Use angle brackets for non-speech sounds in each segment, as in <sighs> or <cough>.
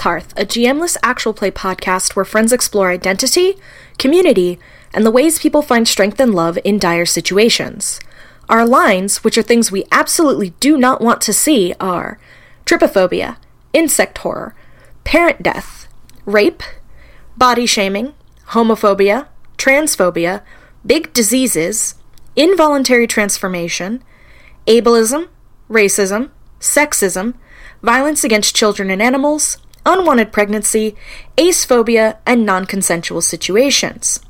Hearth, a GMless actual play podcast where friends explore identity, community, and the ways people find strength and love in dire situations. Our lines, which are things we absolutely do not want to see, are trypophobia, insect horror, parent death, rape, body shaming, homophobia, transphobia, big diseases, involuntary transformation, ableism, racism, sexism, violence against children and animals, unwanted pregnancy, acephobia, and non consensual situations.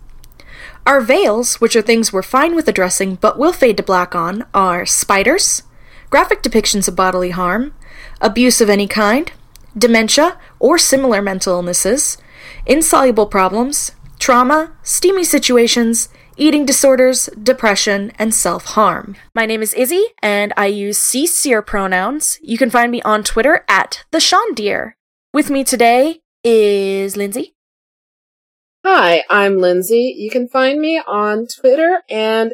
Our veils, which are things we're fine with addressing but will fade to black on, are spiders, graphic depictions of bodily harm, abuse of any kind, dementia or similar mental illnesses, insoluble problems, trauma, steamy situations, eating disorders, depression, and self harm. My name is Izzy, and I use seer pronouns. You can find me on Twitter at the Sean Deer. With me today is Lindsay. Hi, I'm Lindsay. You can find me on Twitter and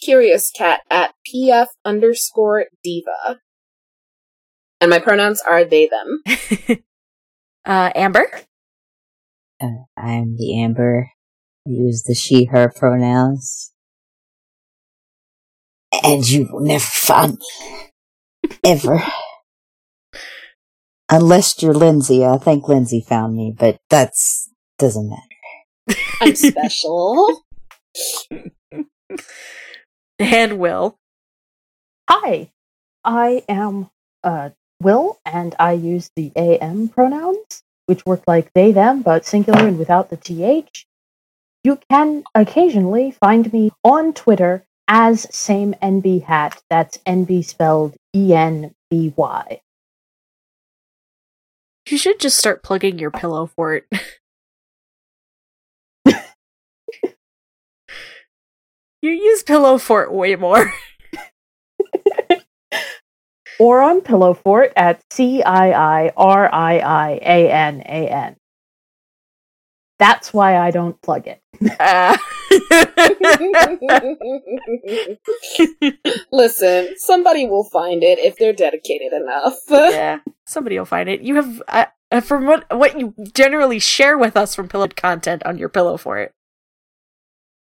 Curious Cat at pf underscore diva. And my pronouns are they them. <laughs> uh, Amber. Uh, I'm the Amber. I use the she her pronouns. And you will never find me. Ever. Unless you're Lindsay. I think Lindsay found me, but that's doesn't matter. I'm <laughs> special. and Will. Hi, I am uh, Will, and I use the AM pronouns, which work like they, them, but singular and without the TH. You can occasionally find me on Twitter as same NB hat. That's NB spelled E N B Y. You should just start plugging your pillow fort. <laughs> You use Pillow Fort way more. <laughs> or on Pillow Fort at C I I R I I A N A N. That's why I don't plug it. Uh. <laughs> Listen, somebody will find it if they're dedicated enough. <laughs> yeah, somebody will find it. You have, uh, uh, from what what you generally share with us from Pillow content on your Pillow Fort.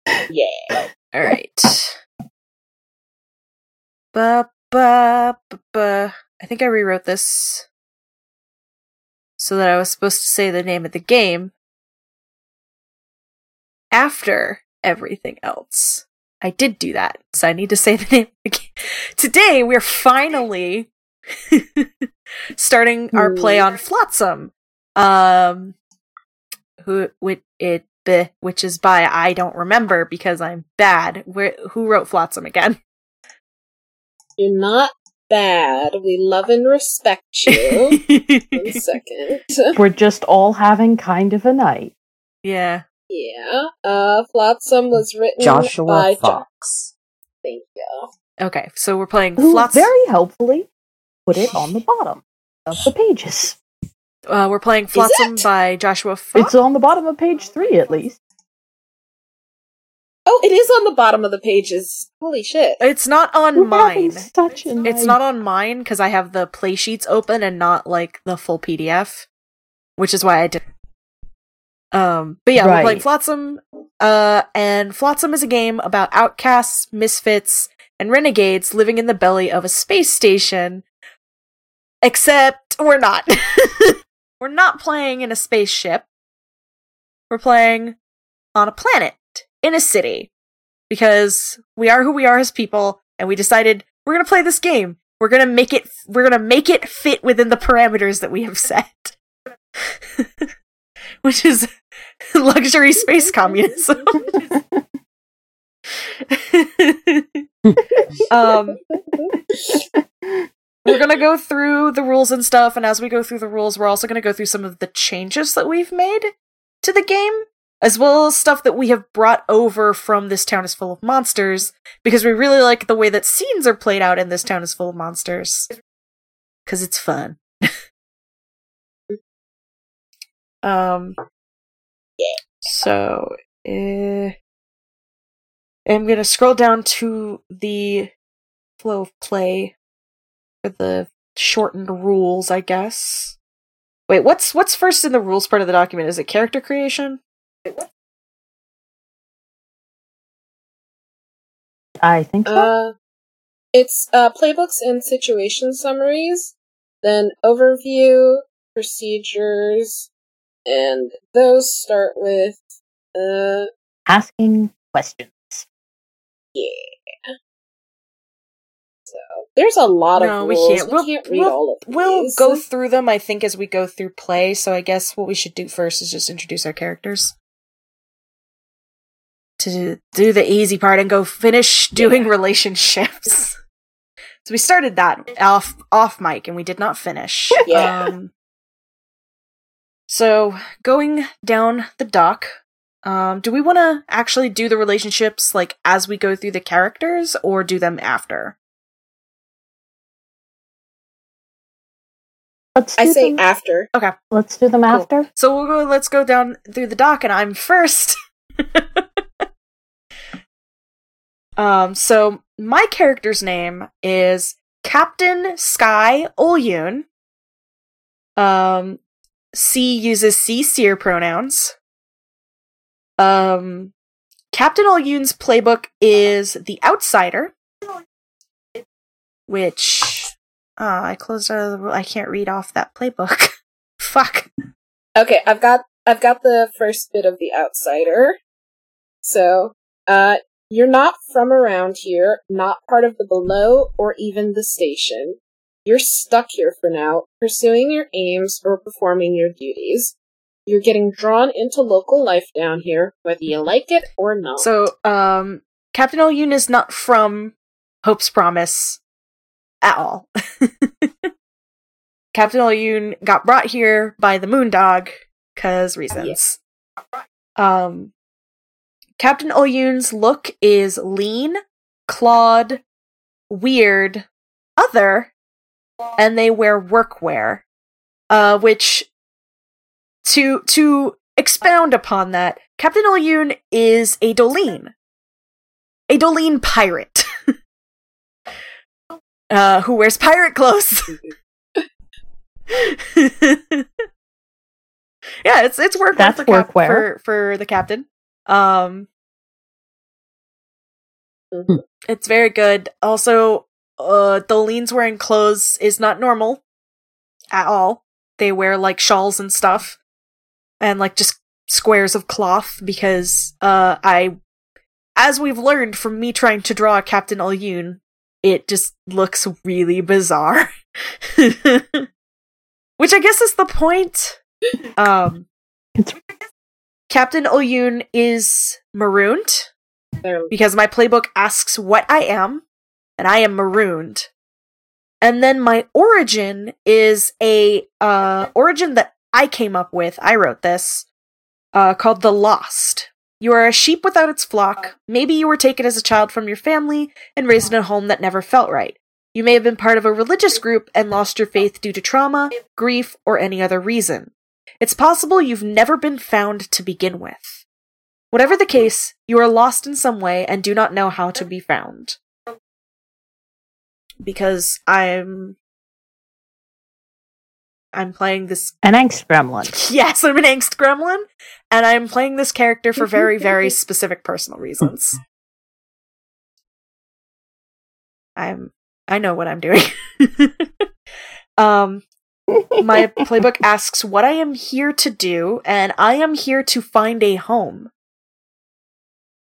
Yeah. All right. Ba ba ba ba. I think I rewrote this so that I was supposed to say the name of the game after everything else. I did do that, so I need to say <laughs> the name again. Today, we're finally <laughs> starting our play on Flotsam. Um, who, it, which is by I don't remember because I'm bad. Where, who wrote Flotsam again? You're not bad. We love and respect <laughs> you. One second. We're just all having kind of a night. Yeah. Yeah. Uh, Flotsam was written Joshua by Fox. Jo- Thank you. Okay, so we're playing Who Flotsam. very helpfully put it on the <laughs> bottom of the pages. Uh, we're playing Flotsam by Joshua Fox. It's on the bottom of page three, at least. Oh, it is on the bottom of the pages. Holy shit! It's not on We're mine. Such a It's not on mine because I have the play sheets open and not like the full PDF, which is why I did. Um, but yeah, Right. we're playing Flotsam. Uh, and Flotsam is a game about outcasts, misfits, and renegades living in the belly of a space station. Except we're not. <laughs> we're not playing in a spaceship. We're playing on a planet in a city because we are who we are as people and we decided we're going to play this game. We're going to make it we're going to make it fit within the parameters that we have set. <laughs> Which is <laughs> luxury space communism. <laughs> um we're to go through the rules and stuff and as we go through the rules we're also to go through some of the changes that we've made to the game as well as stuff that we have brought over from this town is full of monsters because we really like the way that scenes are played out in this town is full of monsters because it's fun <laughs> um so uh, i'm gonna scroll down to the flow of play for the shortened rules i guess Wait, what's what's first in the rules part of the document? Is it character creation? I think so. Uh, it's uh, playbooks and situation summaries, then overview, procedures, and those start with uh, Asking questions. yeah. So there's a lot No, of we rules. can't. We'll- read we'll- all of We'll go through them, I think, as we go through play. So I guess what we should do first is just introduce our characters. To do the easy part and go finish doing relationships. <laughs> so we started that off off mic and we did not finish. Yeah. Um, so going down the dock, um, do we want to actually do the relationships like as we go through the characters, or do them after? Let's do I say them. after. Okay. Let's do them Cool. after. So we'll go. Let's go down through the dock, and I'm first. <laughs> um. So my character's name is Captain Sky Olyun. Um, C uses C seer pronouns. Um, Captain Olyun's playbook is The Outsider, which uh, I closed out of the. I can't read off that playbook. <laughs> Fuck. Okay, I've got I've got the first bit of the outsider. So, uh, you're not from around here, not part of the below or even the station. You're stuck here for now, pursuing your aims or performing your duties. You're getting drawn into local life down here, whether you like it or not. So, um, Captain Olyun is not from Hope's Promise at all. <laughs> Captain Olyun got brought here by the Moondog, cause reasons. Um, Captain Olyun's look is lean, clawed, weird, other, and they wear workwear. Uh, which to to expound upon that, Captain Olyun is a Dolene. A Dolene pirate. <laughs> uh, who wears pirate clothes. <laughs> yeah, it's it's workwear That's for, cap- for for the captain. Um Mhm. it's very good. Also, uh Dolene's wearing clothes is not normal at all. They wear like shawls and stuff and like just squares of cloth because uh I as we've learned from me trying to draw Captain Olyun, it just looks really bizarre. <laughs> Which I guess is the point. Um It's- Captain Olyun is marooned because my playbook asks what I am, and I am marooned. And then my origin is a uh origin that I came up with. I wrote this uh called The Lost. You are a sheep without its flock. Maybe you were taken as a child from your family and raised in a home that never felt right. You may have been part of a religious group and lost your faith due to trauma, grief, or any other reason. It's possible you've never been found to begin with. Whatever the case, you are lost in some way and do not know how to be found. Because I'm. I'm playing this. An angst gremlin. <laughs> Yes, I'm an angst gremlin, and I'm playing this character for very, very <laughs> specific personal reasons. I'm. I know what I'm doing. <laughs> um, my playbook asks what I am here to do, and I am here to find a home.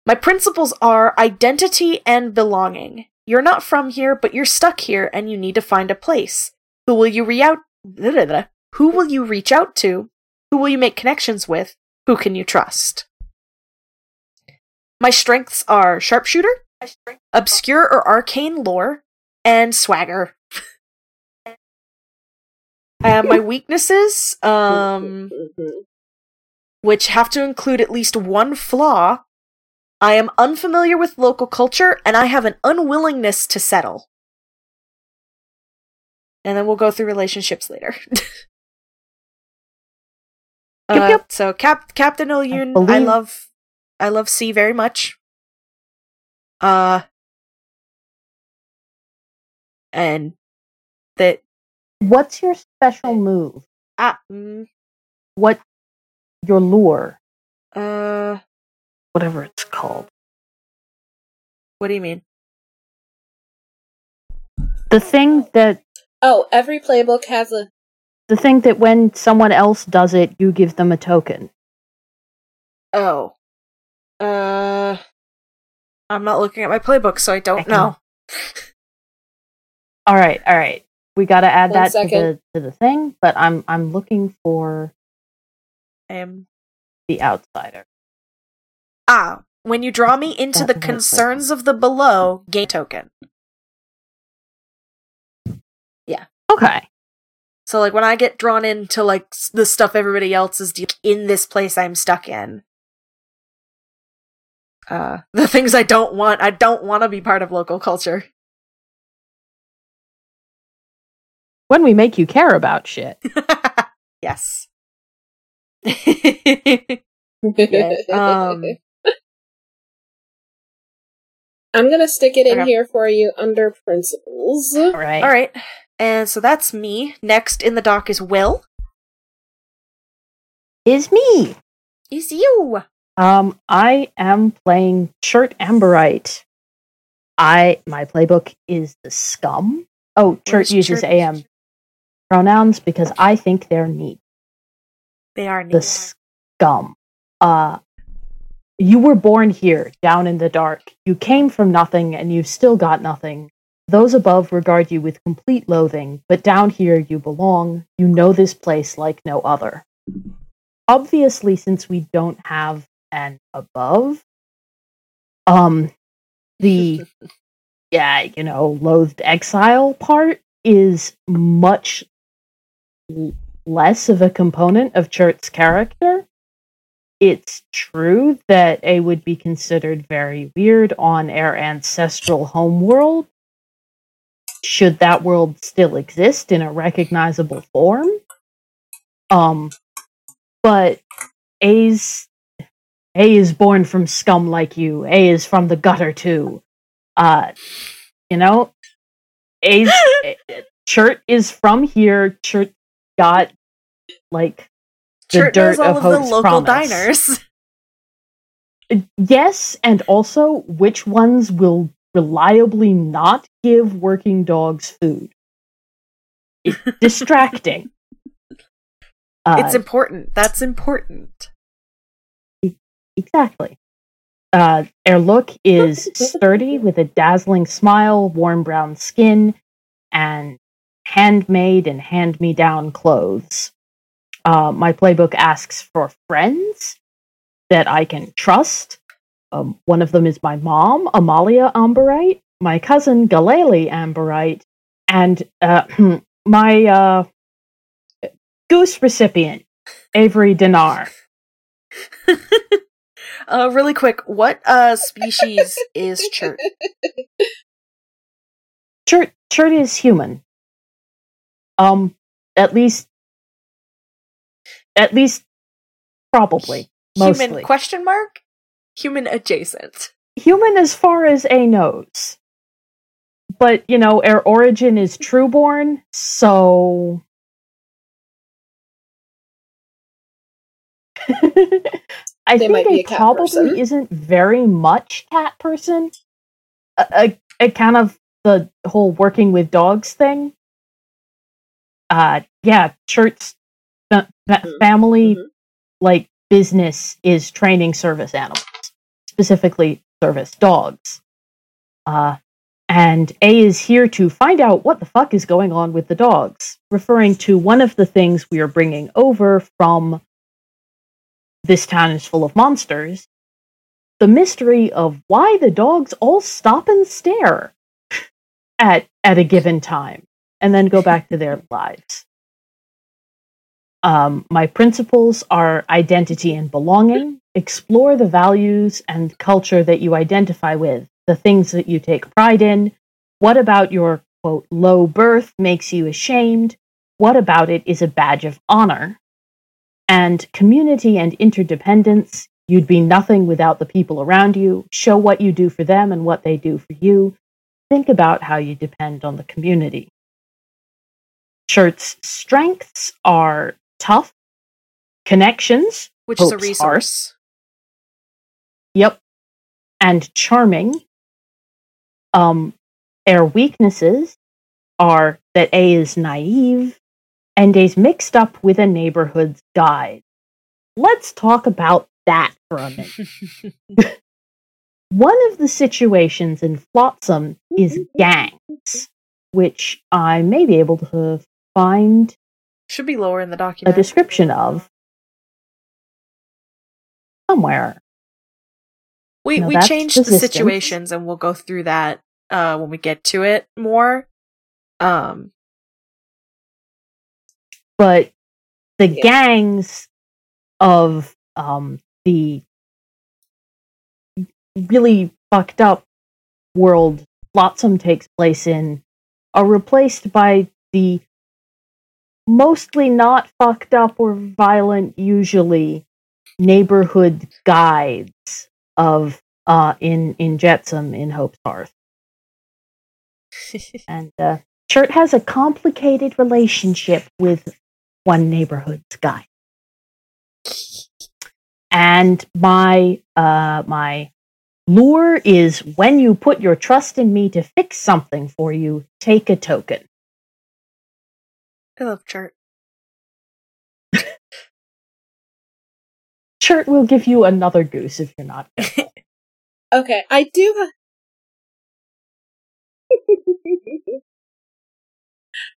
My principles are identity and belonging. You're not from here, but you're stuck here and you need to find a place. Who will you re- out- Who will you reach out to? Who will you make connections with? Who can you trust? My strengths are sharpshooter, obscure or arcane lore, and swagger. <laughs> uh, my weaknesses, um, <laughs> Mhm. which have to include at least one flaw. I am unfamiliar with local culture and I have an unwillingness to settle. And then we'll go through relationships later. <laughs> uh, Yep, yep. So Cap- Captain Ilyun, I, believe- love I love C very much. Uh and that What's your special move? Ah, mm, what your lure, uh, whatever it's called. what do you mean? The thing that Oh, every playbook has a. the thing that when someone else does it, you give them a token. Oh. Uh, I'm not looking at my playbook, so I don't know. All right, all right. We got to add One that to the to the thing, but I'm I'm looking for I am the outsider. Ah, when you draw me into the concerns of the below, gain token. Yeah. Okay. So like when I get drawn into like the stuff everybody else is dealing in this place I'm stuck in. Uh, <laughs> the things I don't want, I don't want to be part of local culture. When we make you care about shit. <laughs> <laughs> yes. um, I'm gonna stick it in Okay. here for you under principles. All right. All right. And so that's me. Next in the dock is Will. Is me. Is you. Um, I am playing Chert Amberite. I my playbook is the scum. Oh, Chert is uses Chert? AM pronouns because I think they're neat. They are The scum. Uh you were born here, down in the dark. You came from nothing and you've still got nothing. Those above regard you with complete loathing, but down here you belong. You know this place like no other. Obviously, since we don't have an above, um, the yeah, you know, loathed exile part is much less of a component of Chert's character. It's true that A would be considered very weird on our ancestral homeworld. Should that world still exist in a recognizable form? Um, but A's A is born from scum like you. A is from the gutter too. Uh, you know, A's <laughs> Chert is from here. Chert got like the Chert knows dirt all of of the local promise. diners. <laughs> Yes, and also which ones will reliably not give working dogs food. <laughs> <laughs> It's distracting. Uh, it's important. That's important. Exactly. Uh, their look is sturdy with a dazzling smile, warm brown skin, and handmade and hand me down clothes. Uh, my playbook asks for friends that I can trust. Um, one of them is my mom, Amalia Amberite, my cousin, Galele Amberite, and uh, <clears throat> my uh, goose recipient, Avery Dinar. <laughs> uh, really quick, what uh species is Chert? Chert Chert is human. Um, at least, at least, probably mostly Human question mark? Human adjacent. human as far as A knows. But you know, our origin is trueborn, so. <laughs> I They think be a a probably person. isn't very much cat person. A, a, a kind of the whole working with dogs thing. Uh, yeah, Chert's fa- Mhm, family mhm. like business is training service animals, specifically service dogs. Uh, and A is here to find out what the fuck is going on with the dogs, referring to one of the things we are bringing over from this town is full of monsters. The mystery of why the dogs all stop and stare at at a given time and then go back to their <laughs> lives. Um, my principles are identity and belonging. Explore the values and culture that you identify with, the things that you take pride in. What about your quote low birth makes you ashamed? What about it is a badge of honor? And community and interdependence. You'd be nothing without the people around you. Show what you do for them and what they do for you. Think about how you depend on the community. Chert's strengths are tough, connections, Which is a resource. Yep. And charming. Um, their weaknesses are that A is naive and is mixed up with a neighborhood's guide. Let's talk about that for a minute. <laughs> One of the situations in Flotsam is gangs, which I may be able to find Should be lower in the document. a description of somewhere. we No, we changed the situations and we'll go through that uh when we get to it more. Um but the Yeah. gangs of um, the really fucked up world Flotsam takes place in are replaced by the mostly not fucked up or violent, usually neighborhood guides of uh, in in Jetsam in Hope's Hearth, <laughs> and uh, Chert has a complicated relationship with one neighborhood's guy. And my uh my lure is when you put your trust in me to fix something for you, take a token. I love chart. Chert will give you another goose if you're not. <laughs> Okay, I do.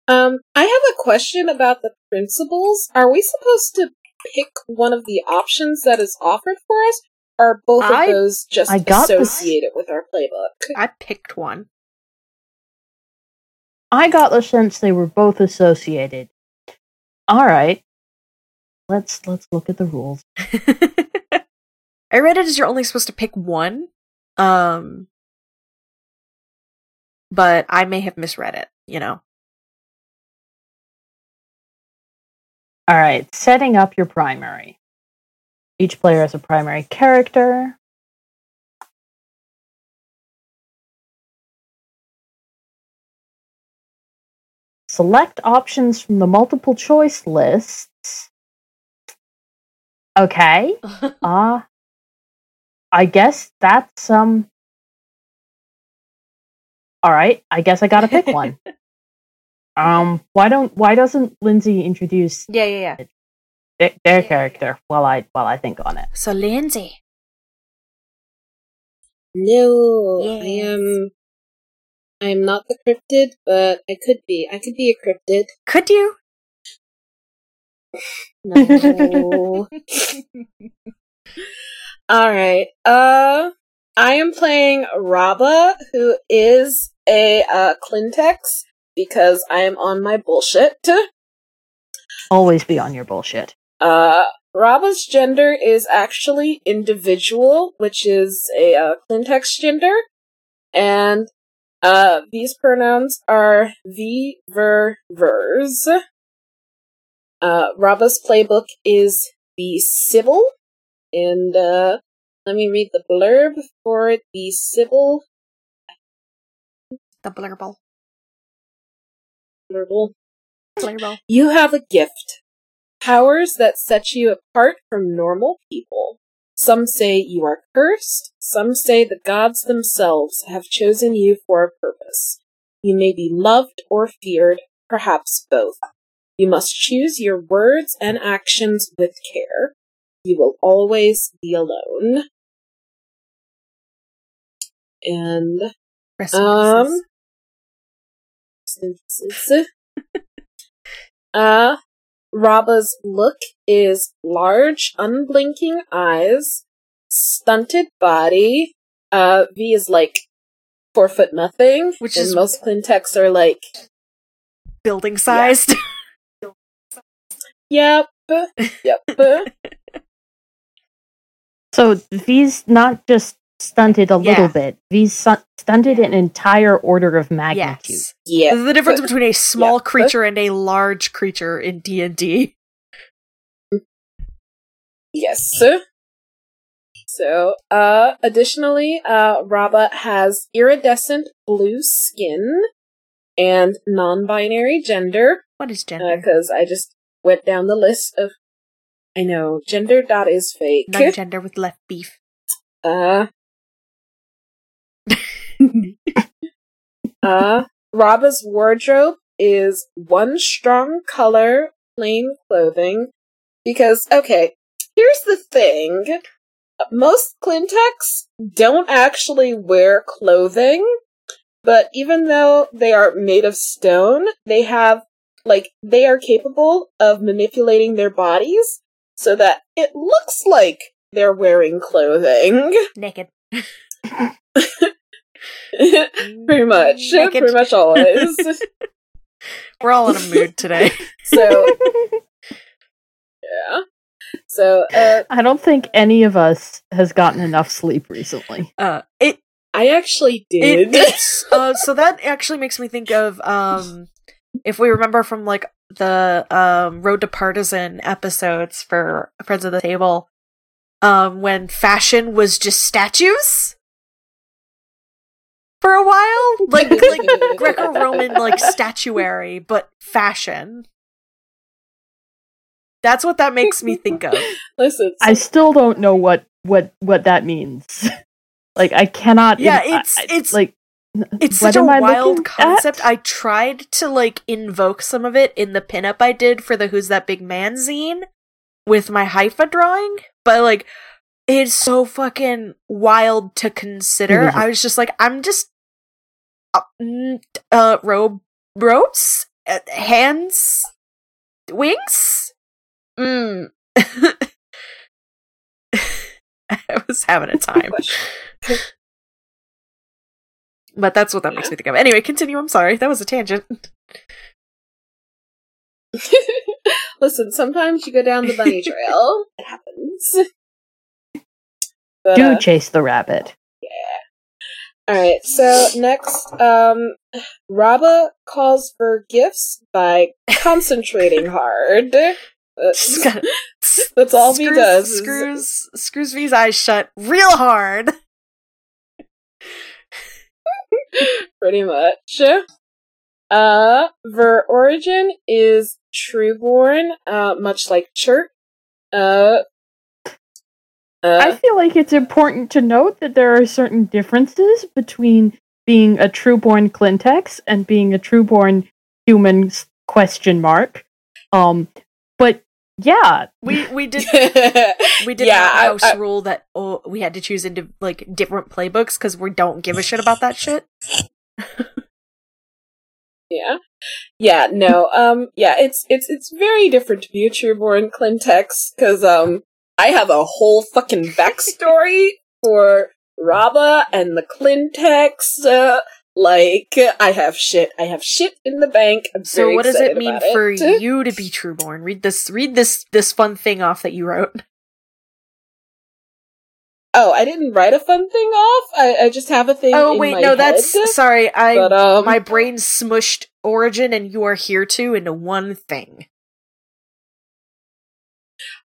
um, I have a question about the principles. Are we supposed to pick one of the options that is offered for us, or are both I- of those just I got this- associated with our playbook? I picked one. I got the sense they were both associated. All right. Let's let's look at the rules. <laughs> I read it as you're only supposed to pick one. Um but I may have misread it, you know. All right, setting up your primary. Each player has a primary character. Select options from the multiple choice lists. Okay. <laughs> Uh I guess that's um All right, I guess I got to pick one. <laughs> um why don't why doesn't Lindsay introduce yeah, yeah, yeah. their, their character while I while I think on it? So Lindsay. No, I am. I am not the cryptid, but I could be. I could be a cryptid. Could you? No. <laughs> All right. Uh, I am playing Raba, who is a uh, Clintex because I am on my bullshit. Always be on your bullshit. Uh, Raba's gender is actually individual, which is a uh, Clintex gender, and uh, these pronouns are the, ver, vers. Uh, Raba's playbook is the Sybil, and uh, let me read the blurb for the Sybil. The blurble. Blurble. Blurble. You have a gift. Powers that set you apart from normal people. Some say you are cursed, some say the gods themselves have chosen you for a purpose. You may be loved or feared, perhaps both. You must choose your words and actions with care. You will always be alone. And um, <laughs> uh, Raba's look is large, unblinking eyes, stunted body. Uh, V is like four foot nothing, Which is- most Clintex are like, building sized. yep, <laughs> yep. So V's not just stunted a little bit. These su- stunted an entire order of magnitude. yes. yeah. The difference between a small Yeah. creature and a large creature in D and D. Yes. So, uh, additionally, uh, Raba has iridescent blue skin and non-binary gender. What is gender? because I just went down the list of. I know gender dot is fake. Non gender with left beef. Uh, uh, Raba's wardrobe is one strong color, plain clothing. Because, okay, here's the thing. Most Clintex don't actually wear clothing, but even though they are made of stone, they have, like, they are capable of manipulating their bodies so that it looks like they're wearing clothing. Naked. <laughs> <laughs> Pretty much. <laughs> Naked. Pretty much always. <laughs> We're all in a mood today. so, yeah. So, uh, I don't think any of us has gotten enough sleep recently. Uh, it I actually did. it's, uh, so that actually makes me think of um, if we remember from like the um, Road to Partizan episodes for Friends of the Table, um, when fashion was just statues for a while, like <laughs> like Greco-Roman like statuary, but fashion. That's what that makes me think of. <laughs> Listen, I still don't know what what what that means. <laughs> like I cannot. Yeah, I- it's- I- it's- like It's such a wild concept. at? I tried to like invoke some of it in the pinup I did for the Who's That Big Man zine with my Haifa drawing, but like it's so fucking wild to consider. Mhm. I was just like, I'm just uh, uh robe ropes, uh, hands, wings. Mm. <laughs> I was having a time. But that's what that makes me think of. Anyway, continue. I'm sorry. That was a tangent. <laughs> Listen, sometimes you go down the bunny <laughs> trail. it happens. But, do uh, chase the rabbit. Yeah. Alright, so next, um, Raba calls for gifts by concentrating <laughs> hard. That's, <laughs> that's all he screws, does. is- Screws screws V's eyes shut real hard. <laughs> pretty much. Uh, Ver origin is trueborn, uh, much like Chirp. Uh, I uh, feel like it's important to note that there are certain differences between being a trueborn Clintex and being a trueborn human question mark. Um, but yeah, We <laughs> we did <laughs> we did Yeah, I- house I- rule that oh we had to choose into like different playbooks because we don't give a shit about that shit. yeah, yeah, no, um, yeah, it's it's it's very different to be a trueborn Clintex because um, I have a whole fucking backstory <laughs> for Raba and the Clintex. Uh, like I have shit, I have shit in the bank. I'm So what does it mean for it. you to be trueborn? Read this read this this fun thing off that you wrote. <laughs> Oh, I didn't write a fun thing off. I, I just have a thing. Oh wait, no, head, that's sorry. I But um, my brain smushed origin and you are here too into one thing.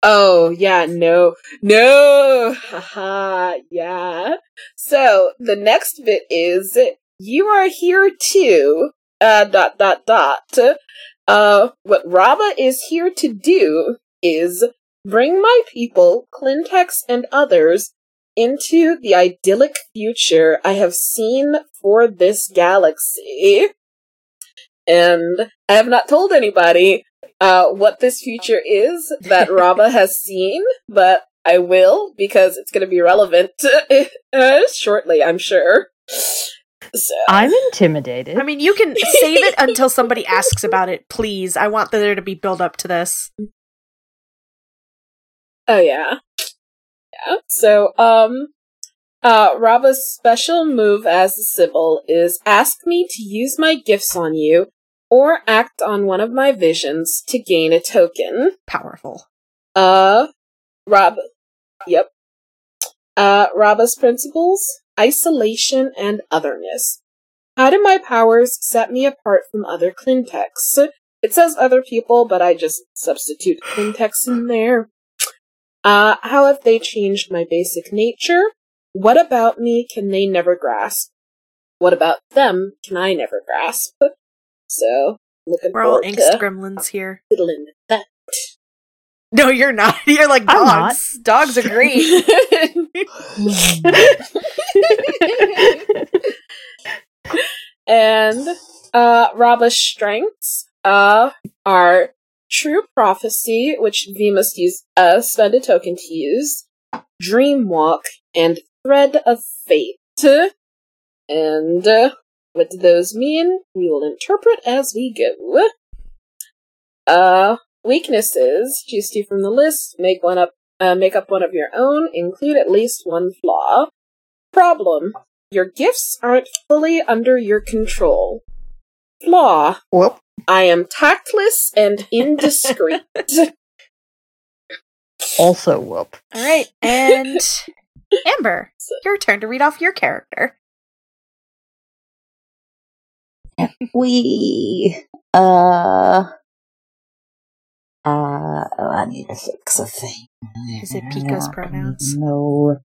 Oh, yeah, no, no, haha, yeah. So, the next bit is, you are here too, uh, dot, dot, dot. Uh, what Raba is here to do is bring my people, Clintex and others, into the idyllic future I have seen for this galaxy. And I have not told anybody, uh, what this future is that <laughs> Raba has seen, but I will because it's going to be relevant <laughs> uh, shortly, I'm sure. So, I'm intimidated. I mean, you can save it until somebody <laughs> asks about it, please. I want there to be build up to this. oh yeah, yeah. So, um, uh, Raba's special move as a Sybil is ask me to use my gifts on you or act on one of my visions to gain a token. Powerful. Uh, Rob. Yep. Uh, Raba's principles isolation and otherness. How do my powers set me apart from other Clintex? It says other people, but I just substitute Clintex in there. Uh, how have they changed my basic nature? What about me can they never grasp? What about them can I never grasp? So, looking We're all forward angst to gremlins here. fiddling with that. No, you're not. <laughs> You're like I'm not. dogs. Dogs are great. <laughs> and uh Raba's strengths uh are True Prophecy, which V must use uh spend a token to use, Dream Walk, and Thread of Fate. And uh, what do those mean? We will interpret as we go. Uh weaknesses, choose two from the list, make one up uh, make up one of your own, include at least one flaw. Problem. Your gifts aren't fully under your control. Flaw. Whoop. I am tactless and indiscreet. <laughs> Also whoop. All right, and <laughs> Amber, your turn to read off your character. <laughs> We uh uh oh, I need to fix a thing. Is it Pico's pronouns? No.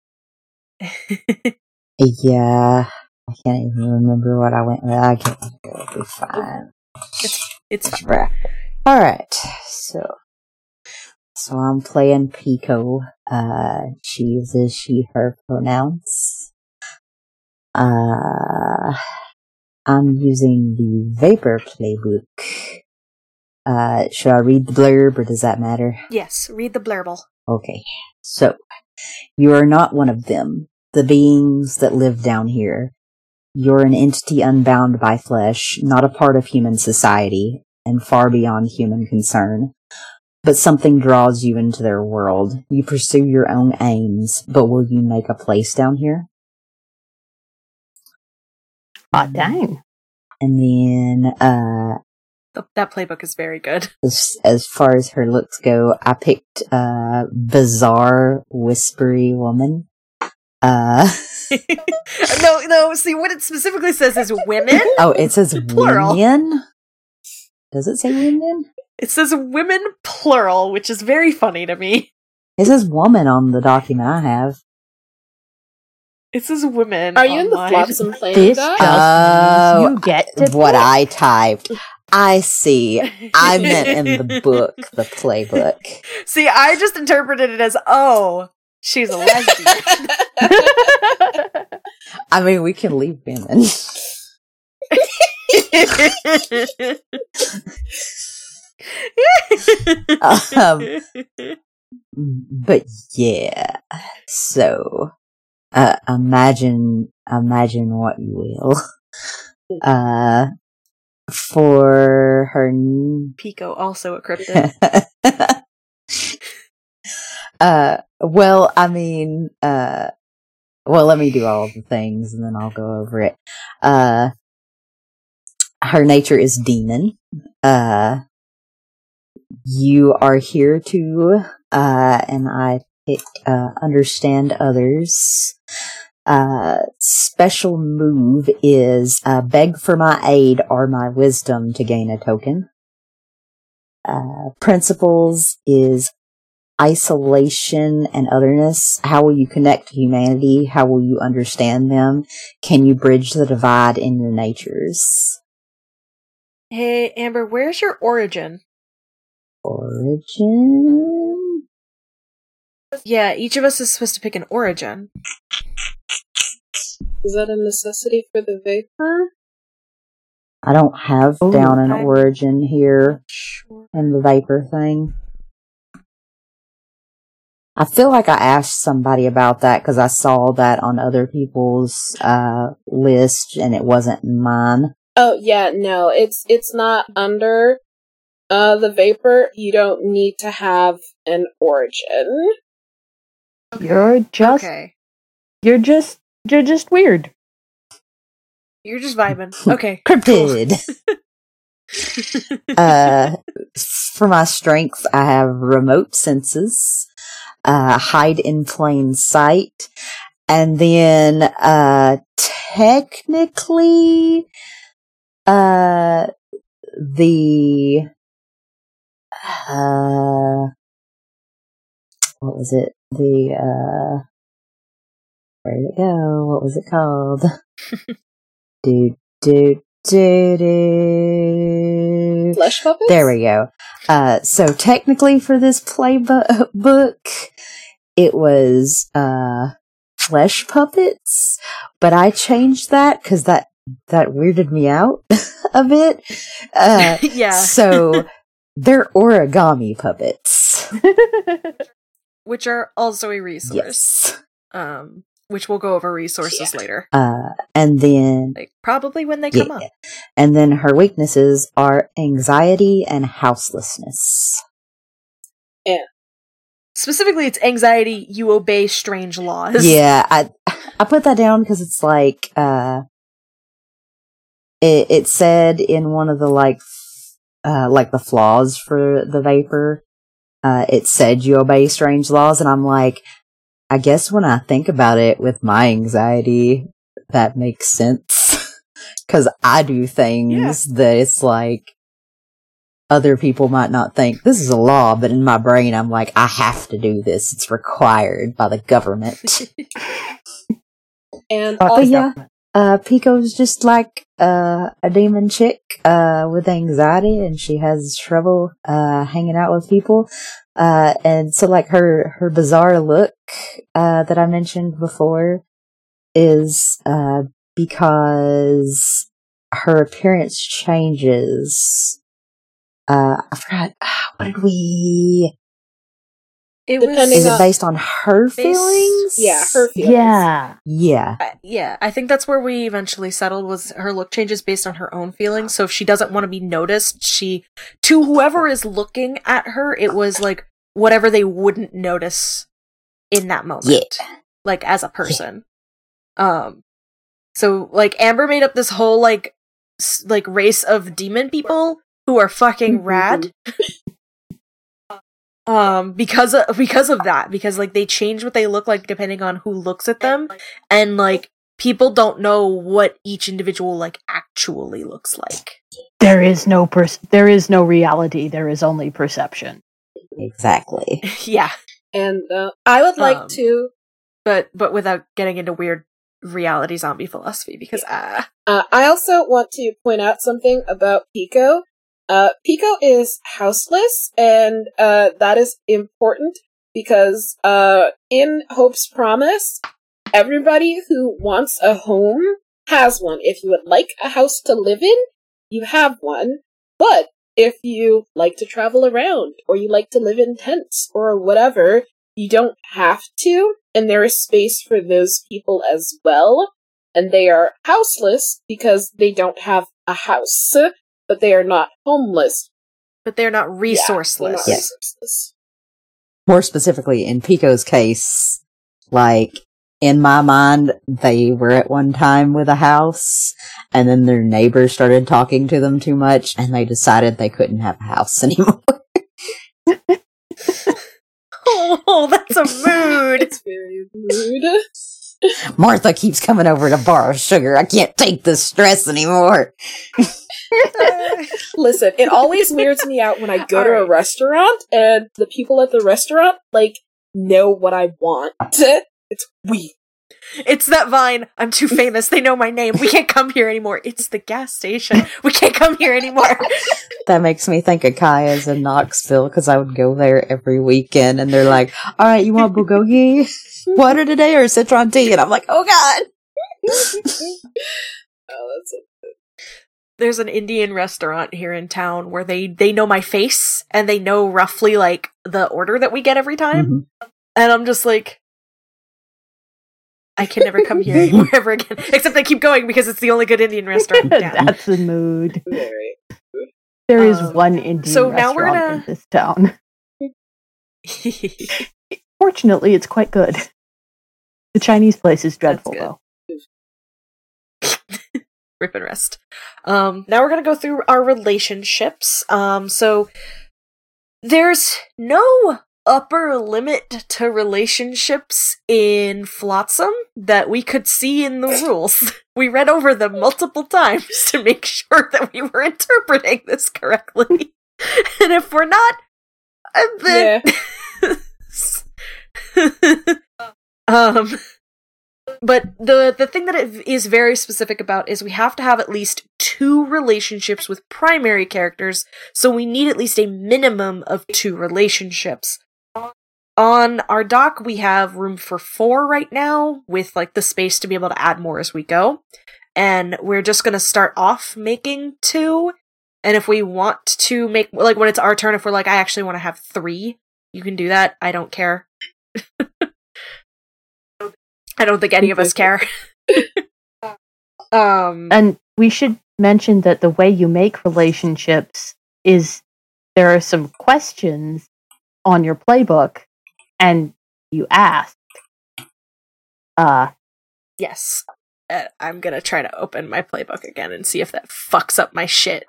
<laughs> Yeah. I can't even remember what I went with. I can't it'll be fine. it's Right. Alright, so so I'm playing Pico. Uh she uses she her pronouns. Uh I'm using the Vapor playbook. Uh should I read the blurb or does that matter? yes. Read the blurble. Okay. So you are not one of them, the beings that live down here. You're an entity unbound by flesh, not a part of human society, and far beyond human concern. But something draws you into their world. You pursue your own aims, but will you make a place down here? Hot dang. And then, uh, That playbook is very good. <laughs> as, as far as her looks go, I picked, uh, bizarre, whispery woman. Uh, <laughs> no, no. See what it specifically says is women. <laughs> oh, it says Plural. women? Does it say women? It says women plural, which is very funny to me. It says woman on the document I have. It says women. Are you in the online. Flopsome Flame This guy? just Oh, means you get to what pick. I typed. I see. <laughs> I meant in the book, the playbook. <laughs> See, I just interpreted it as, oh, she's a lesbian. <laughs> I mean, we can leave women. Um, but yeah. So, uh, imagine, imagine what you will. <laughs> Uh, for her n- Pico, also a <laughs> cryptid. uh, well, I mean, uh, well, let me do all the things and then I'll go over it. Uh, her nature is demon. Uh, you are here to, uh, and I picked, uh, understand others. Uh, special move is, uh, beg for my aid or my wisdom to gain a token. Uh, principles is isolation and otherness. How will you connect to humanity? How will you understand them? Can you bridge the divide in your natures? hey, Amber, where's your origin? Origin? Yeah, each of us is supposed to pick an origin. Is that a necessity for the vapor? I don't have Oh, down an I'm- origin here Sure. in the vapor thing. I feel like I asked somebody about that because I saw that on other people's uh, list and it wasn't mine. Oh yeah, no, it's it's not under uh the vapor. You don't need to have an origin. You're just Okay. you're just you're just weird. You're just vibing. <laughs> Okay. Cryptid. <laughs> uh, for my strength, I have remote senses, uh, hide in plain sight, and then, uh, technically, uh, the, uh, what was it? The, uh, where did it go? What was it called? <laughs> do, do, do, do. Flesh puppets? There we go. Uh, so technically for this playbook, it was, uh, flesh puppets, but I changed that because that, that weirded me out <laughs> a bit. Uh, <laughs> yeah. so they're origami puppets. Which are also a resource. Yes. Um, which we'll go over resources Yeah. later. Uh, and then, Like probably when they come up. And then her weaknesses are anxiety and houselessness. Yeah. Specifically, it's anxiety. You obey strange laws. Yeah, I I put that down because it's like uh, it it said in one of the like uh like the flaws for the vapor, uh, it said you obey strange laws, and I'm like, I guess when I think about it, with my anxiety, that makes sense <laughs> because I do things that it's like. Other people might not think this is a law, but in my brain, I'm like, I have to do this. It's required by the government. <laughs> And Oh, also, yeah. government. Uh, Pico's just like uh, a demon chick uh, with anxiety, and she has trouble uh, hanging out with people. Uh, and so, like her her bizarre look uh, that I mentioned before is uh, because her appearance changes. Uh, I forgot. <sighs> What did we? It Depending Is was. it based on her Based- feelings? yeah, her feelings. Yeah. Yeah. Uh, yeah, I think that's where we eventually settled was her look changes based on her own feelings. So if she doesn't want to be noticed, she to whoever is looking at her, it was like whatever they wouldn't notice in that moment. Yeah. Like as a person. Um so like Amber made up this whole like s- like race of demon people who are fucking rad. <laughs> um because of because of that because like they change what they look like depending on who looks at them and like people don't know what each individual like actually looks like There is no pers- there is no reality. There is only perception. Exactly. <laughs> yeah and uh, I would like Um, to. but but without getting into weird reality zombie philosophy because ah Uh, I also want to point out something about Pico. Uh, Pico is houseless, and uh, that is important because uh, in Hope's Promise, everybody who wants a home has one. If you would like a house to live in, you have one. But if you like to travel around, or you like to live in tents, or whatever, you don't have to, and there is space for those people as well and they are houseless because they don't have a house, but they are not homeless. but they're not Yeah, they're resourceless not Yes. resourceless. more specifically in Pico's case, like in my mind, they were at one time with a house and then their neighbors started talking to them too much and they decided they couldn't have a house <laughs> anymore. oh that's a mood It's very rude. <laughs> Martha keeps coming over to borrow sugar. I can't take this stress anymore. <laughs> <laughs> Listen, it always weirds me out when I go to a restaurant and the people at the restaurant like know what I want. <laughs> It's weird. it's that vine i'm too famous they know my name we can't come here anymore it's the gas station we can't come here anymore <laughs> That makes me think of Kaya's in Knoxville because I would go there every weekend and they're like, all right, you want bulgogi water today or citron tea? And I'm like, oh God. Oh, that's it. There's an Indian restaurant here in town where they they know my face and they know roughly like the order that we get every time, Mhm. and I'm just like, I can never come here anymore <laughs> <laughs> ever again. Except they keep going because it's the only good Indian restaurant <laughs> in town. That's the mood. There is Um, one Indian so now we're restaurant gonna- in this town. Fortunately, it's quite good. The Chinese place is dreadful, though. Rip and rest. Um, now we're gonna go through our relationships. Um, so there's no upper limit to relationships in Flotsam that we could see in the rules. <laughs> We read over them multiple times to make sure that we were interpreting this correctly. <laughs> and if we're not, uh, then <laughs> um but the the thing that it is very specific about is we have to have at least two relationships with primary characters, so we need at least a minimum of two relationships. On our dock, we have room for four right now, with like the space to be able to add more as we go. And we're just gonna start off making two. And if we want to make, like when it's our turn, if we're like, I actually want to have three, you can do that. I don't care. <laughs> I don't think any of us care. <laughs> um, And we should mention that the way you make relationships is there are some questions on your playbook and you ask. Uh, yes. Uh, I'm gonna try to open my playbook again and see if that fucks up my shit.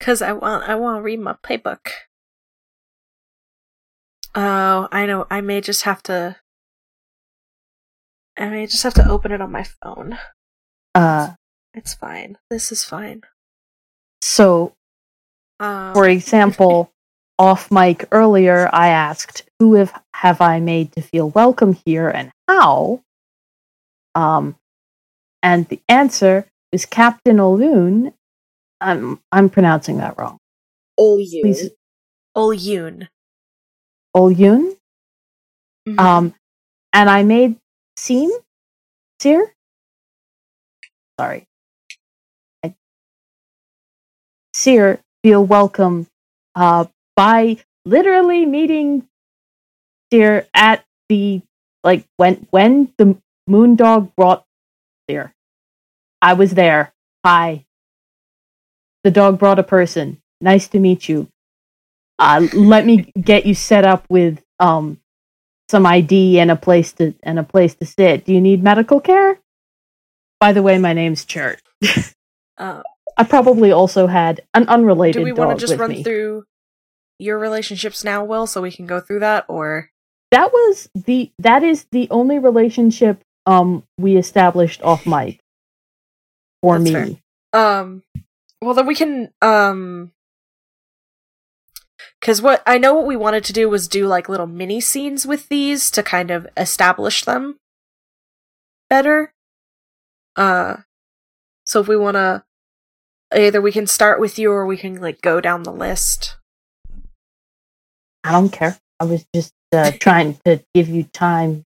Cause I want, I want to read my playbook. Oh, I know. I may just have to. I may just have to open it on my phone. uh, It's fine. This is fine. so Um, For example, <laughs> off mic earlier, I asked, "Who have have I made to feel welcome here, and how?" Um, and the answer was Captain Oloon. I'm I'm pronouncing that wrong. You. Please, Olyun. Oloon. Mhm. Um, and I made Seam, Seer. Sorry, I, Seer feel welcome uh, by literally meeting Seer at the like when when the moon dog brought Seer. I was there. Hi. The dog brought a person. Nice to meet you. Uh, let me get you set up with um some ID and a place to and a place to sit. Do you need medical care? By the way, my name's Chert. <laughs> Uh, I probably also had an unrelated do we want to just run me. through your relationships now, Will, so we can go through that, or That was the that is the only relationship um we established off mic for That's me. fair. um, well then we can um, because what I know what we wanted to do was do like little mini scenes with these to kind of establish them better. Uh, so if we want to, either we can start with you or we can like go down the list. I don't care. I was just uh, <laughs> trying to give you time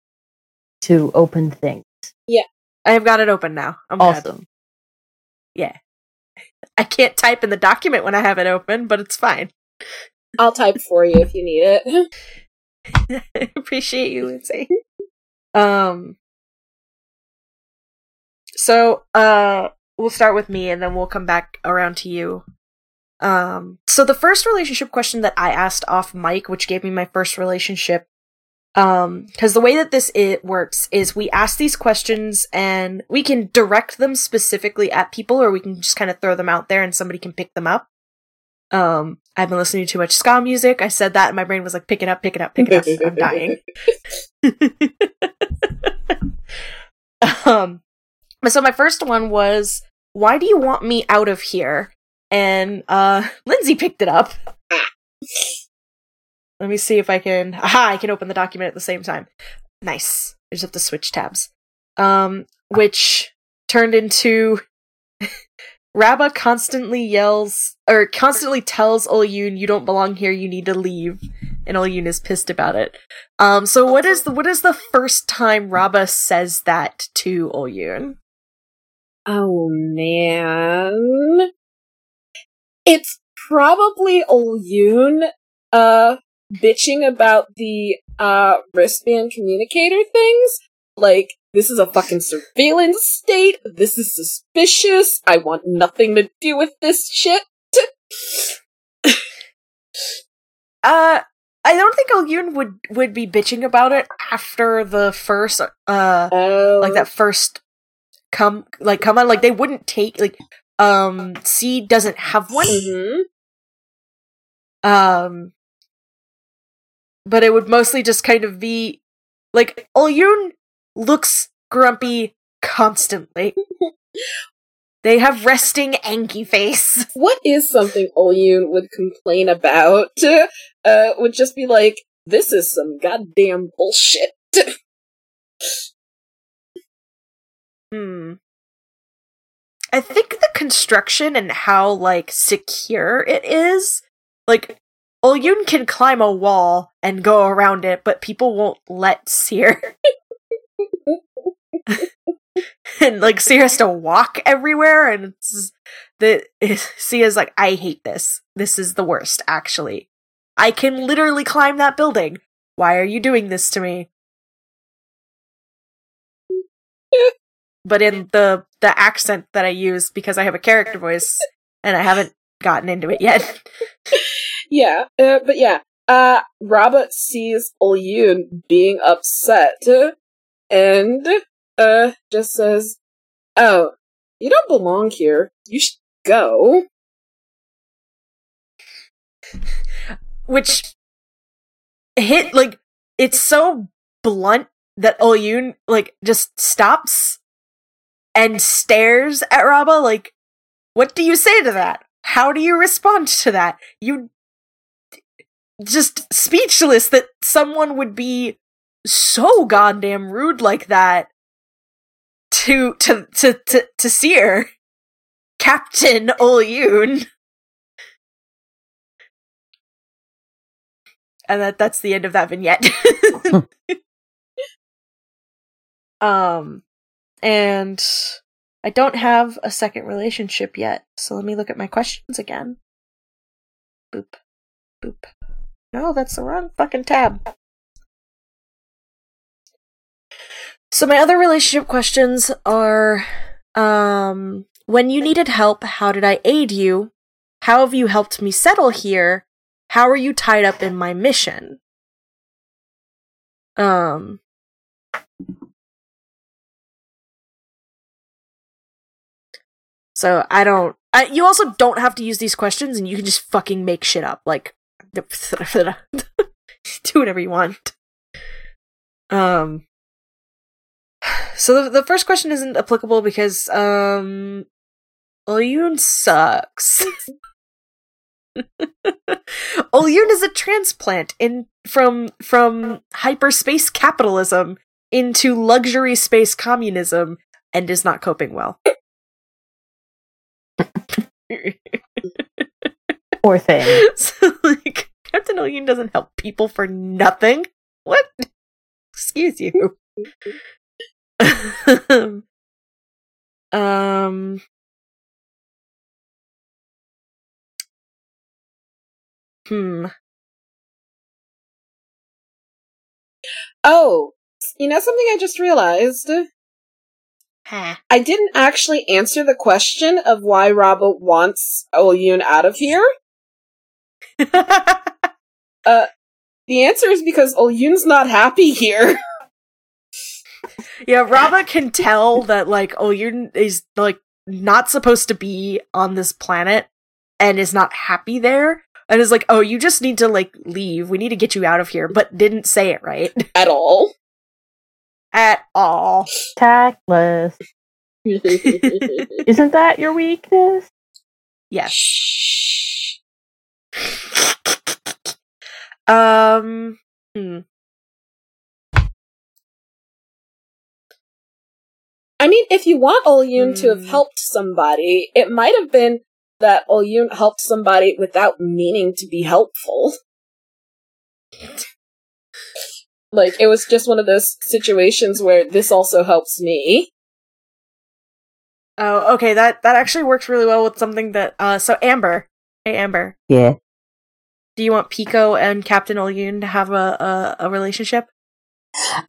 to open things. Yeah, I have got it open now. I'm good. Awesome. Yeah. <laughs> I can't type in the document when I have it open, but it's fine. I'll type for you if you need it. I <laughs> <laughs> appreciate you, Lindsay. Um so uh we'll start with me and then we'll come back around to you. Um so the first relationship question that I asked off mic, which gave me my first relationship, um because the way that this it works is we ask these questions and we can direct them specifically at people or we can just kind of throw them out there and somebody can pick them up. Um, I've been listening to too much ska music. I said that and my brain was like, pick it up, pick it up, pick it up. <laughs> I'm dying. <laughs> um, but so my first one was, why do you want me out of here? And uh, Lindsay picked it up. Let me see if I can. Aha! I can open the document at the same time. Nice. I just have to switch tabs. Um, which turned into <laughs> Rabba constantly yells or constantly tells Olyun, "You don't belong here. You need to leave." And Olyun is pissed about it. Um, so what is the what is the first time Rabba says that to Olyun? Oh man. It's probably Olyun uh bitching about the uh wristband communicator things. Like, this is a fucking surveillance state. This is suspicious. I want nothing to do with this shit. <laughs> Uh, I don't think Olyun would would be bitching about it after the first uh Oh. like that first come like come on like they wouldn't take like um C doesn't have one Mhm. um but it would mostly just kind of be like Olyun looks grumpy constantly. <laughs> they have resting anky face. <laughs> What is something Olyun would complain about? <laughs> Uh, would just be like, this is some goddamn bullshit. Hmm. I think the construction and how like secure it is, like Olyun can climb a wall and go around it, but people won't let Seer. <laughs> and like Seer has to walk everywhere, and it's the <laughs> Sia's like, I hate this. This is the worst, actually. I can literally climb that building. Why are you doing this to me? <laughs> but in the the accent that I use because I have a character voice and I haven't gotten into it yet. yeah, uh, but yeah, uh, Robert sees Olyun being upset and uh just says, "Oh, you don't belong here. You should go." Which hit like it's so blunt that Olyun like just stops and stares at Raba like, what do you say to that? How do you respond to that? You just speechless that someone would be so goddamn rude like that to to to to, to Seer. Captain Olyun. And that that's the end of that vignette. <laughs> um and I don't have a second relationship yet, so let me look at my questions again. Boop. Boop. No, that's the wrong fucking tab. So my other relationship questions are um when you needed help, how did I aid you? How have you helped me settle here? How are you tied up in my mission? Um So I don't. I, you also don't have to use these questions, and you can just fucking make shit up. Like, <laughs> do whatever you want. Um. So the the first question isn't applicable because um, Olyun sucks. <laughs> Olyun is a transplant in from from hyperspace capitalism into luxury space communism and is not coping well. <laughs> Poor thing. <laughs> So, like, Captain Olyun doesn't help people for nothing. What? Excuse you. <laughs> um. Hmm. Oh, you know something I just realized? Huh. I didn't actually answer the question of why Raba wants Olyun out of here. <laughs> Uh, the answer is because Olyun's not happy here. <laughs> yeah, Rava can tell that like Olyun is like not supposed to be on this planet and is not happy there. And is like, oh, you just need to like leave. We need to get you out of here, but didn't say it right <laughs> At all. at all. Tactless. <laughs> Isn't that your weakness? Yes. Shh. Um. Hmm. I mean, if you want Olyun to have Hmm. helped somebody, it might have been that Olyun helped somebody without meaning to be helpful. <laughs> like, it was just one of those situations where this also helps me. Oh, okay. That that actually works really well with something that. Uh. So Amber. Hey, Amber. Yeah. Do you want Pico and Captain Olyun to have a a, a relationship?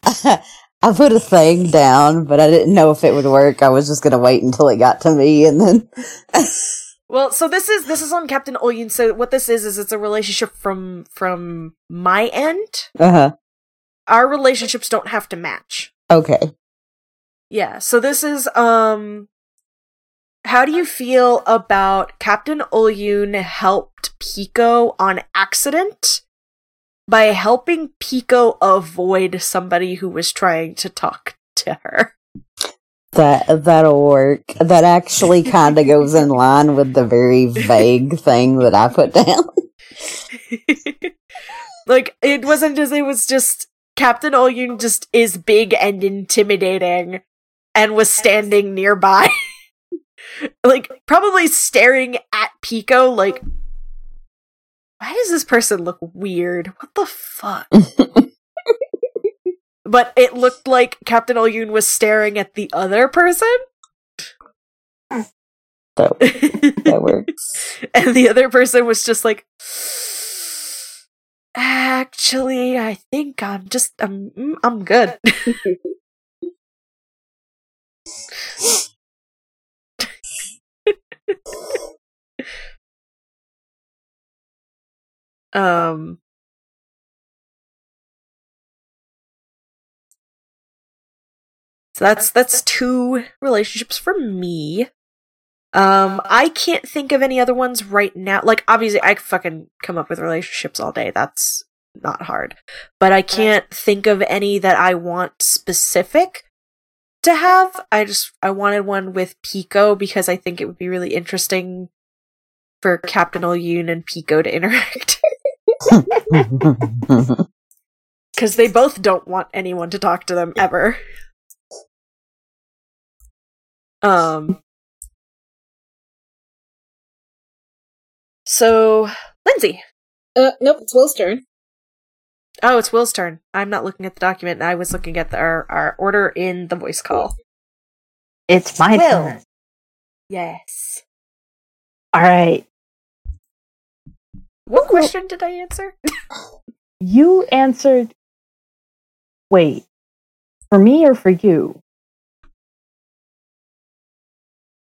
<laughs> I put a thing down, but I didn't know if it would work. I was just gonna wait until it got to me and then. <laughs> Well, so this is this is on Captain Olyun. So what this is is it's a relationship from from my end. uh huh. Our relationships don't have to match. Okay. Yeah. So this is um how do you feel about Captain Olyun helped Pico on accident by helping Pico avoid somebody who was trying to talk to her? That that'll work. That actually <laughs> kind of goes in line with the very vague thing that I put down. <laughs> like it wasn't just it was just Captain Olyun just is big and intimidating and was standing nearby. <laughs> like, probably staring at Pico, like, why does this person look weird? What the fuck? <laughs> but it looked like Captain Olyun was staring at the other person. That, that works. <laughs> and the other person was just like, actually, I think I'm just, I'm, mm, I'm good. <laughs> um, so that's that's two relationships for me. Um, I can't think of any other ones right now. Like, obviously, I fucking come up with relationships all day. That's not hard. But I can't think of any that I want specific to have. I just, I wanted one with Pico because I think it would be really interesting for Captain Olyun and Pico to <laughs> interact. Because they both don't want anyone to talk to them ever. Um, So, Lindsay. Uh, nope, it's Will's turn. Oh, it's Will's turn. I'm not looking at the document. I was looking at the, our, our order in the voice call. It's my Will. turn. Yes. All right. What question did I answer? <laughs> You answered. Wait. For me or for you?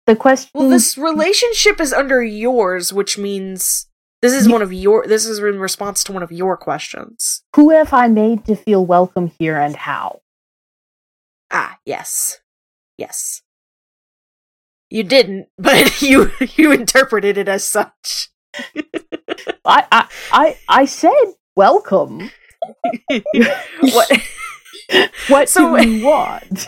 The question. well, this relationship is under yours, which means this is Ye- one of your. This is in response to one of your questions. Who have I made to feel welcome here and how? Ah, yes, yes. You didn't, <laughs> but you you interpreted it as such. <laughs> I, I, I, I said welcome. <laughs> what? <laughs> What So- do you <laughs> want?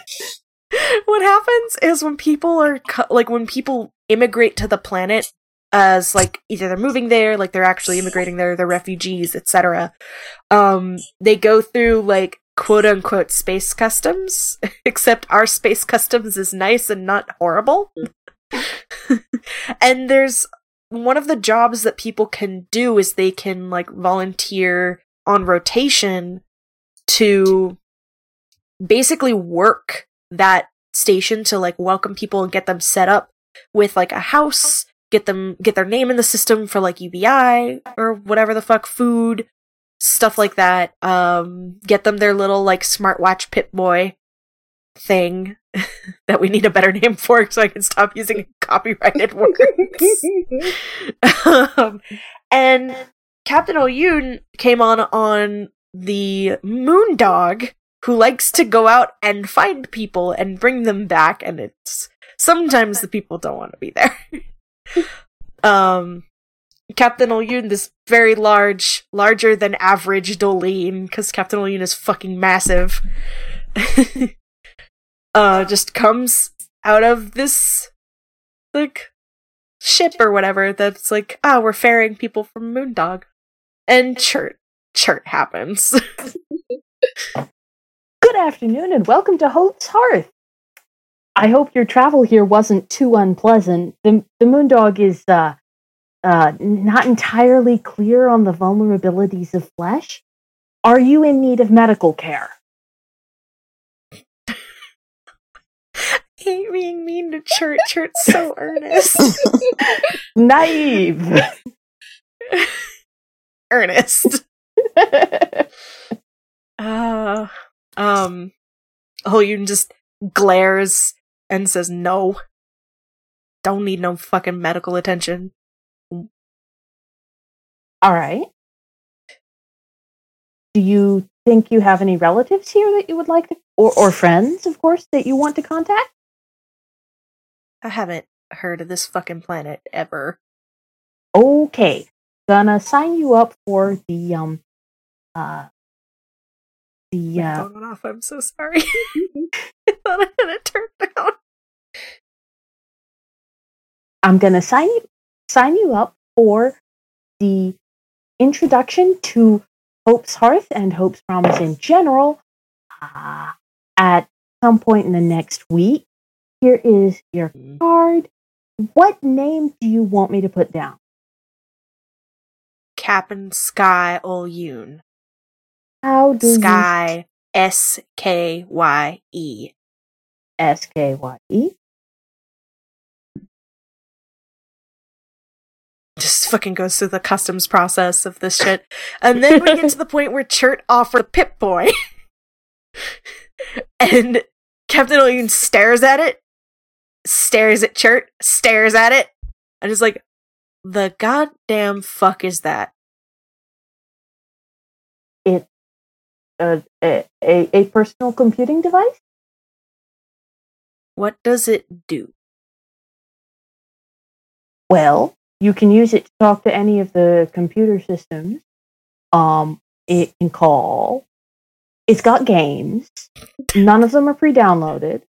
what happens is when people are co- like when people immigrate to the planet as like either they're moving there like they're actually immigrating there they're refugees etc um they go through like quote unquote space customs except our space customs is nice and not horrible and there's one of the jobs that people can do is they can like volunteer on rotation to basically work that station to like welcome people and get them set up with like a house, get them get their name in the system for like UBI or whatever the fuck food, stuff like that. Um get them their little like smartwatch Pip Boy thing <laughs> that we need a better name for so I can stop using <laughs> copyrighted words. <laughs> um, and Captain Oyun came on on the Moondog, who likes to go out and find people and bring them back, and it's sometimes the people don't want to be there. um, Captain Oyun, this very large, larger than average Dolene, because Captain Oyun is fucking massive, uh, just comes out of this, like, ship or whatever that's like, ah, we're ferrying people from Moondog. And chert, chert happens. <laughs> Good afternoon and welcome to Hope's Hearth. I hope your travel here wasn't too unpleasant. The the Moondog is uh uh not entirely clear on the vulnerabilities of flesh. Are you in need of medical care? Hate being mean to chert. Chert's so <laughs> earnest. Naive. <laughs> earnest. <laughs> Uh, um, Oyun just glares and says no. Don't need no fucking medical attention. All right. Do you think you have any relatives here that you would like to, or, or friends, of course, that you want to contact? I haven't heard of this fucking planet ever. Okay, gonna sign you up for the um, uh, the uh, off. I'm so sorry. <laughs> I thought I had it turned down. I'm gonna sign you sign you up for the introduction to Hope's Hearth and Hope's Promise in general uh, at some point in the next week. Here is your mm-hmm. card. What name do you want me to put down? Captain Sky Olyun. How do Sky S K Y E. S K Y E? Just fucking goes through the customs process of this shit. And then we get to <laughs> the point where Chert offered Pip Boy. <laughs> and Captain Olyun stares at it, stares at Chert, stares at it, and is like, the goddamn fuck is that? It uh, a, a a personal computing device. What does it do? Well, you can use it to talk to any of the computer systems. Um, it can call. It's got games. None of them are pre-downloaded.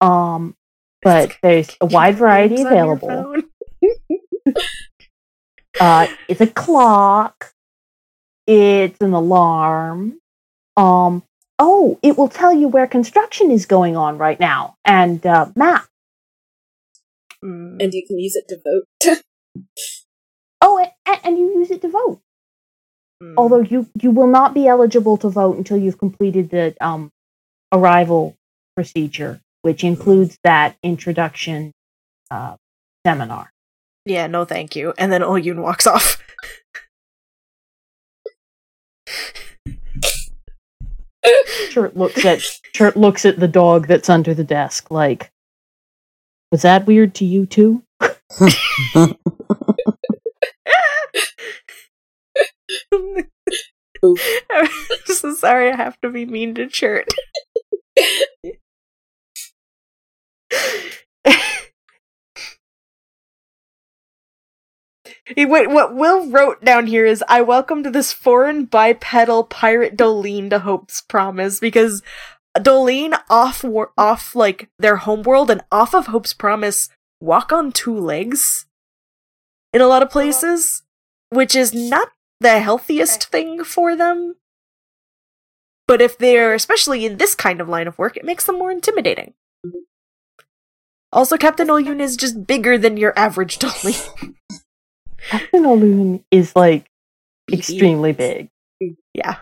Um, but there's a wide variety Games on your available. <laughs> Uh, it's a clock. It's an alarm. Um, oh, it will tell you where construction is going on right now and uh, map. Mm. And you can use it to vote. <laughs> Oh, and, and you use it to vote. Mm. Although you you will not be eligible to vote until you've completed the um, arrival procedure, which includes that introduction uh, seminar. Yeah, no thank you. And then Olyun walks off. Chert looks at Chert looks at the dog that's under the desk. Like, was that weird to you too? <laughs> I'm so sorry I have to be mean to Chert. <laughs> What, what Will wrote down here is I welcomed this foreign bipedal pirate Dolene to Hope's Promise because Dolene off war- off like their homeworld and off of Hope's Promise walk on two legs in a lot of places, which is not the healthiest thing for them. But if they're especially in this kind of line of work, it makes them more intimidating. Also, Captain Olyun is just bigger than your average dolly. Captain Oloon is like extremely big. Yeah.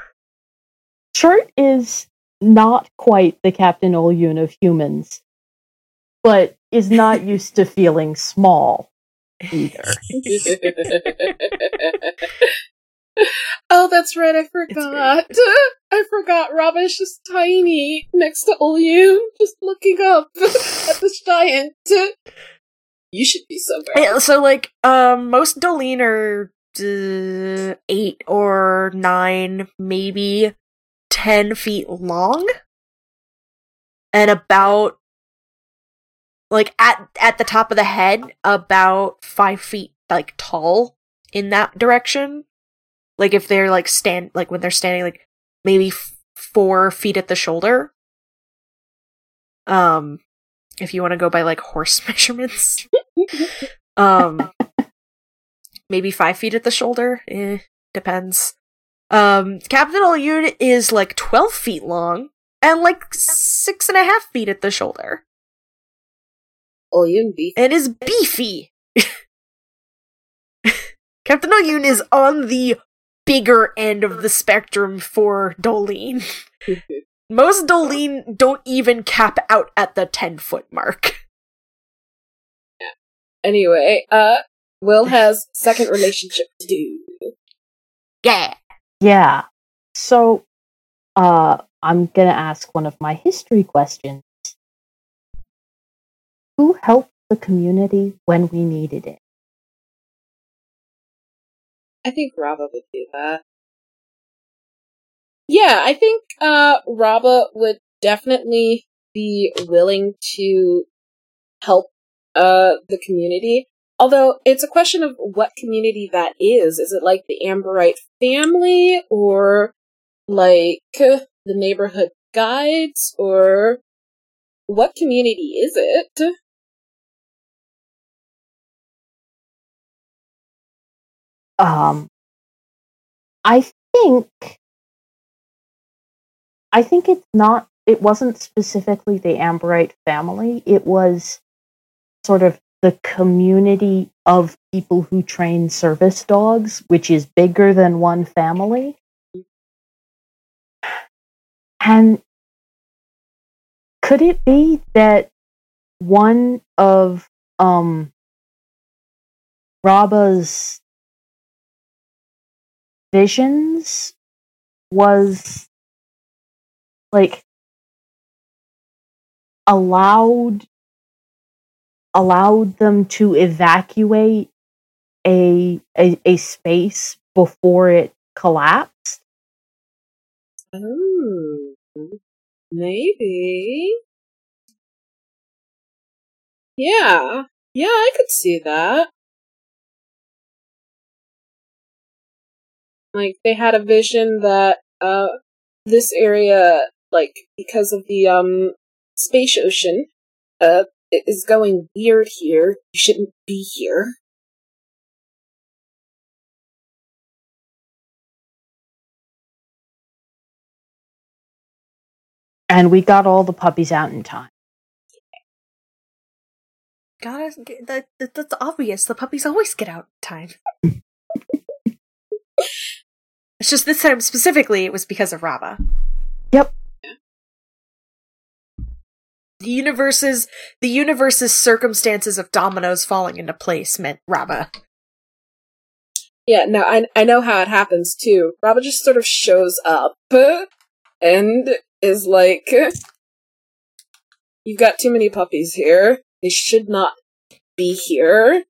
Chert is not quite the Captain Oloon of humans, but is not <laughs> used to feeling small either. <laughs> oh, that's right. I forgot. <laughs> I forgot. Ravish is tiny next to Olyun, just looking up at <laughs> this giant. You should be so. Yeah, so like um most Dolene are uh, eight or nine, maybe ten feet long, and about like at at the top of the head, about five feet like tall in that direction. Like if they're like stand like when they're standing like maybe f- four feet at the shoulder. Um, if you want to go by like horse <laughs> measurements. um maybe five feet at the shoulder eh, depends um captain Olyun is like 12 feet long and like six and a half feet at the shoulder Olyun beef. and is beefy <laughs> captain Olyun is on the bigger end of the spectrum for dolene <laughs> most dolene don't even cap out at the 10 foot mark Anyway, uh, Will has second relationship to do. yeah Yeah. So, uh, I'm gonna ask one of my history questions. Who helped the community when we needed it? I think Rava would do that. Yeah, I think uh Rava would definitely be willing to help uh the community. Although it's a question of what community that is. Is it like the Amberite family or like the neighborhood guides or what community is it? Um, I think I think it's not. It wasn't specifically the Amberite family. It was sort of the community of people who train service dogs, which is bigger than one family. And could it be that one of um Raba's visions was like allowed allowed them to evacuate a, a a space before it collapsed. Oh, maybe. Yeah, yeah, I could see that. Like they had a vision that uh this area like because of the um space ocean uh it is going weird here. You shouldn't be here. And we got all the puppies out in time. Gotta, that, that, that's obvious. The puppies always get out in time. <laughs> it's just this time specifically, it was because of Raba. Yep. The universe's the universe's circumstances of dominoes falling into place meant Raba. Yeah, no, I I know how it happens too. Raba just sort of shows up and is like, "You've got too many puppies here. They should not be here.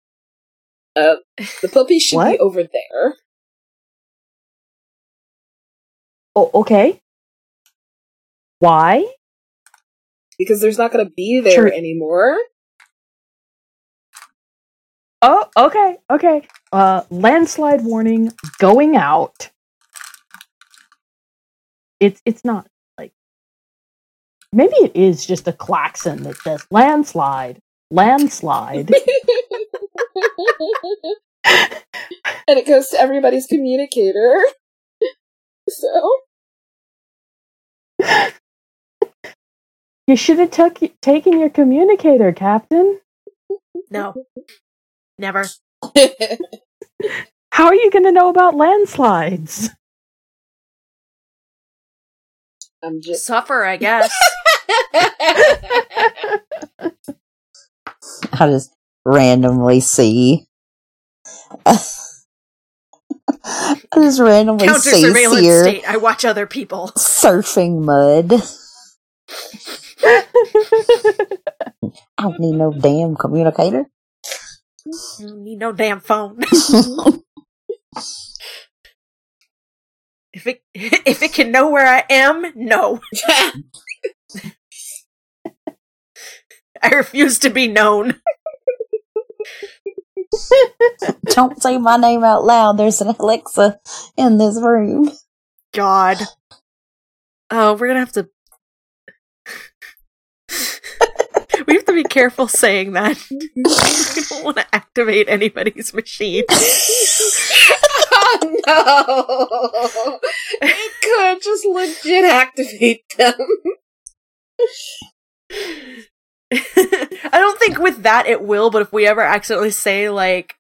Uh, the puppies should be over there." Oh, okay. Why? Because there's not going to be there Sure. anymore. Oh, okay, okay. Uh, landslide warning going out. It's it's not like maybe it is just a klaxon that says landslide, landslide. <laughs> <laughs> and it goes to everybody's communicator. <laughs> So you should have took taken your communicator, Captain. No, never. <laughs> How are you going to know about landslides? I'm just Suffer, I guess. <laughs> I just randomly see. <laughs> I just randomly Counter see surveillance Seer state. I watch other people. surfing mud. I don't need no damn communicator. You don't need no damn phone. <laughs> if it <laughs> if it can know where I am, no. I refuse to be known. don't say my name out loud. There's an Alexa in this room. God. Oh, we're gonna have to. we have to be careful saying that. <laughs> I don't want to activate anybody's machine. <laughs> oh no! It could just legit activate them. <laughs> I don't think with that it will, but if we ever accidentally say like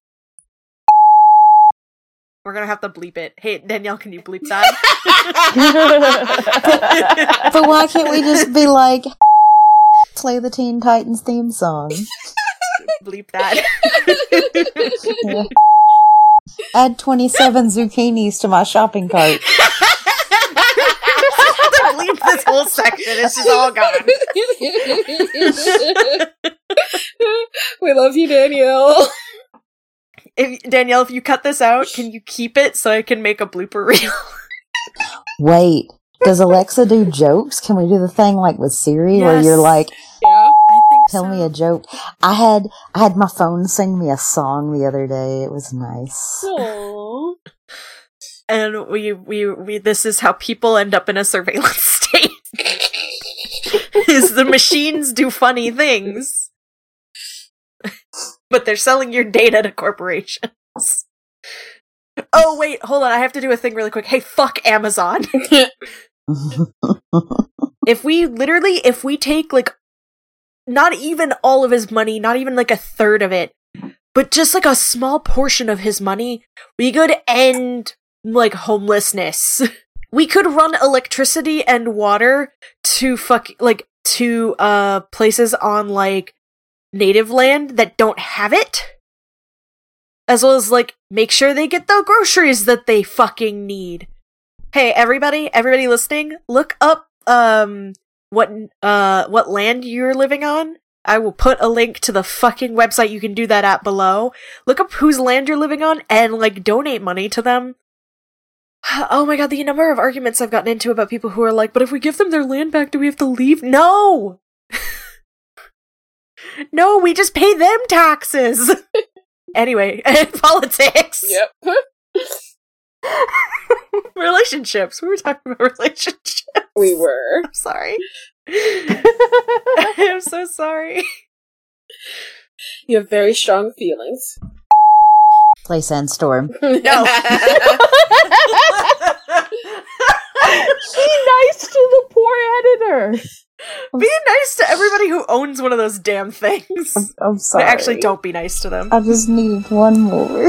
we're gonna have to bleep it. Hey Danielle, can you bleep that? But why can't we just be like, play the Teen Titans theme song? <laughs> bleep that. <laughs> Add 27 zucchinis to my shopping cart. <laughs> bleep this whole section. It's just all gone. we love you, Danielle. If Danielle, if you cut this out, can you keep it so I can make a blooper reel? Wait, does Alexa do jokes? Can we do the thing like with Siri where you're like, Yeah. I think tell so. me a joke? I had I had my phone sing me a song the other day. It was nice. Aww. and we, we we this is how people end up in a surveillance <laughs> state. is the machines do funny things. but they're selling your data to corporations. Oh wait, hold on, I have to do a thing really quick. Hey, fuck Amazon. <laughs> <laughs> if we literally, if we take like not even all of his money, not even like a third of it, but just like a small portion of his money, we could end like homelessness. <laughs> we could run electricity and water to fuck like to uh places on like native land that don't have it. As well as like make sure they get the groceries that they fucking need. Hey everybody, everybody listening, look up um what uh what land you're living on. I will put a link to the fucking website you can do that at below. Look up whose land you're living on and like donate money to them. <sighs> Oh my god, the number of arguments I've gotten into about people who are like, but if we give them their land back, do we have to leave? No! <laughs> no, we just pay them taxes! <laughs> anyway, <laughs> politics! Yep. <laughs> relationships. We were talking about relationships. We were. <laughs> I'm sorry. <laughs> I'm so sorry. You have very strong feelings. Play Sandstorm. No. Be nice to the poor editor. be nice to everybody who owns one of those damn things. I'm, I'm But sorry. actually, don't be nice to them. I just need one more.